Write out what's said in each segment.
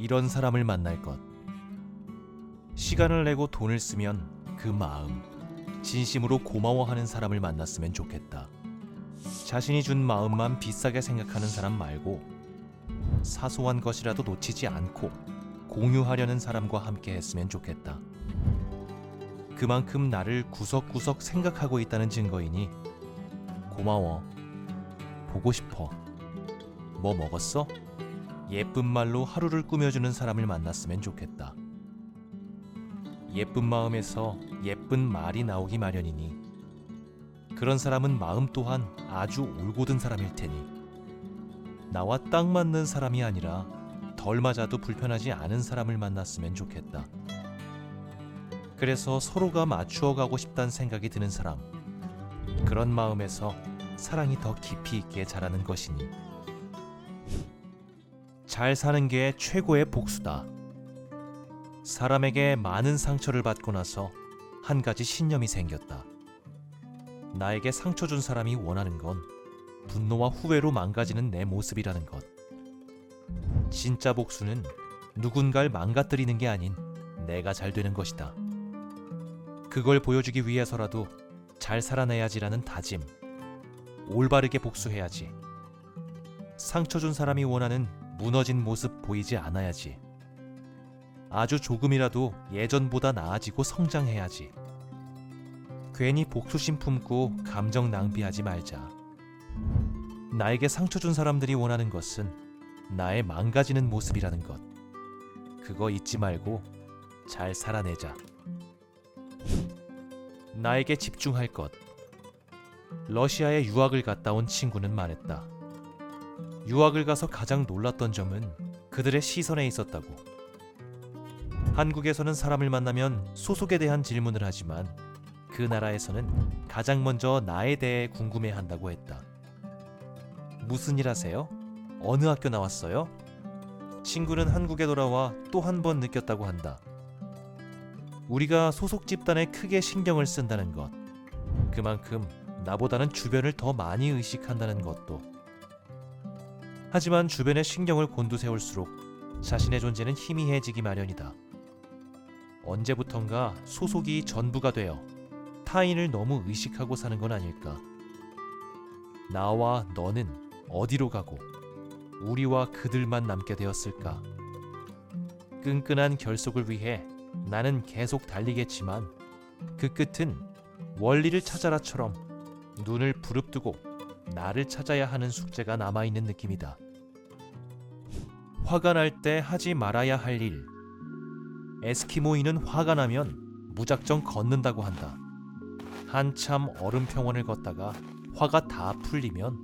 이런 사람을 만날 것. 시간을 내고 돈을 쓰면 그 마음, 진심으로 고마워하는 사람을 만났으면 좋겠다. 자신이 준 마음만 비싸게 생각하는 사람 말고 사소한 것이라도 놓치지 않고 공유하려는 사람과 함께 했으면 좋겠다. 그만큼 나를 구석구석 생각하고 있다는 증거이니 고마워. 보고 싶어. 뭐 먹었어? 예쁜 말로 하루를 꾸며주는 사람을 만났으면 좋겠다. 예쁜 마음에서 예쁜 말이 나오기 마련이니 그런 사람은 마음 또한 아주 올곧은 사람일 테니 나와 딱 맞는 사람이 아니라 덜 맞아도 불편하지 않은 사람을 만났으면 좋겠다. 그래서 서로가 맞추어 가고 싶다는 생각이 드는 사람. 그런 마음에서 사랑이 더 깊이 있게 자라는 것이니 잘 사는 게 최고의 복수다. 사람에게 많은 상처를 받고 나서 한 가지 신념이 생겼다. 나에게 상처 준 사람이 원하는 건 분노와 후회로 망가지는 내 모습이라는 것. 진짜 복수는 누군가를 망가뜨리는 게 아닌 내가 잘 되는 것이다. 그걸 보여주기 위해서라도 잘 살아내야지라는 다짐. 올바르게 복수해야지. 상처 준 사람이 원하는 무너진 모습 보이지 않아야지. 아주 조금이라도 예전보다 나아지고 성장해야지. 괜히 복수심 품고 감정 낭비하지 말자. 나에게 상처 준 사람들이 원하는 것은 나의 망가지는 모습이라는 것. 그거 잊지 말고 잘 살아내자. 나에게 집중할 것. 러시아에 유학을 갔다 온 친구는 말했다. 유학을 가서 가장 놀랐던 점은 그들의 시선에 있었다고. 한국에서는 사람을 만나면 소속에 대한 질문을 하지만 그 나라에서는 가장 먼저 나에 대해 궁금해 한다고 했다. 무슨 일 하세요? 어느 학교 나왔어요? 친구는 한국에 돌아와 또 한 번 느꼈다고 한다. 우리가 소속 집단에 크게 신경을 쓴다는 것. 그만큼 나보다는 주변을 더 많이 의식한다는 것도. 하지만 주변에 신경을 곤두세울수록 자신의 존재는 희미해지기 마련이다. 언제부턴가 소속이 전부가 되어 타인을 너무 의식하고 사는 건 아닐까. 나와 너는 어디로 가고 우리와 그들만 남게 되었을까. 끈끈한 결속을 위해 나는 계속 달리겠지만 그 끝은 원리를 찾아라처럼 눈을 부릅뜨고 나를 찾아야 하는 숙제가 남아있는 느낌이다. 화가 날 때 하지 말아야 할 일. 에스키모인은 화가 나면 무작정 걷는다고 한다. 한참 얼음 평원을 걷다가 화가 다 풀리면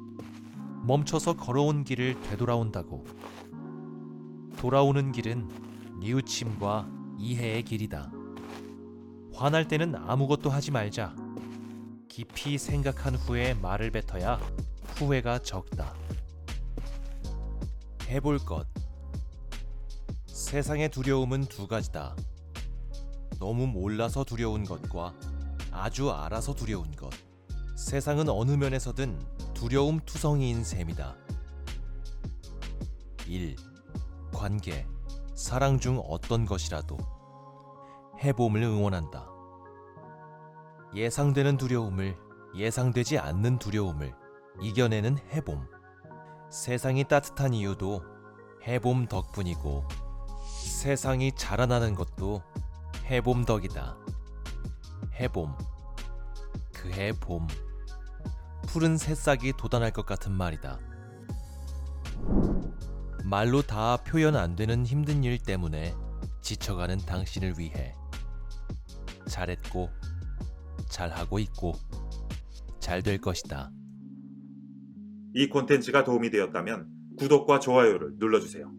멈춰서 걸어온 길을 되돌아온다고. 돌아오는 길은 뉘우침과 이해의 길이다. 화날 때는 아무것도 하지 말자. 깊이 생각한 후에 말을 뱉어야 후회가 적다. 해볼 것. 세상의 두려움은 두 가지다. 너무 몰라서 두려운 것과 아주 알아서 두려운 것. 세상은 어느 면에서든 두려움 투성이인 셈이다. 1. 관계, 사랑 중 어떤 것이라도 해봄을 응원한다. 예상되는 두려움을 예상되지 않는 두려움을 이겨내는 해봄. 세상이 따뜻한 이유도 해봄 덕분이고 세상이 자라나는 것도 해봄 덕이다. 해봄. 그해 봄. 푸른 새싹이 돋아날 것 같은 말이다. 말로 다 표현 안 되는 힘든 일 때문에 지쳐가는 당신을 위해 잘했고 잘하고 있고 잘 될 것이다. 이 콘텐츠가 도움이 되었다면 구독과 좋아요를 눌러주세요.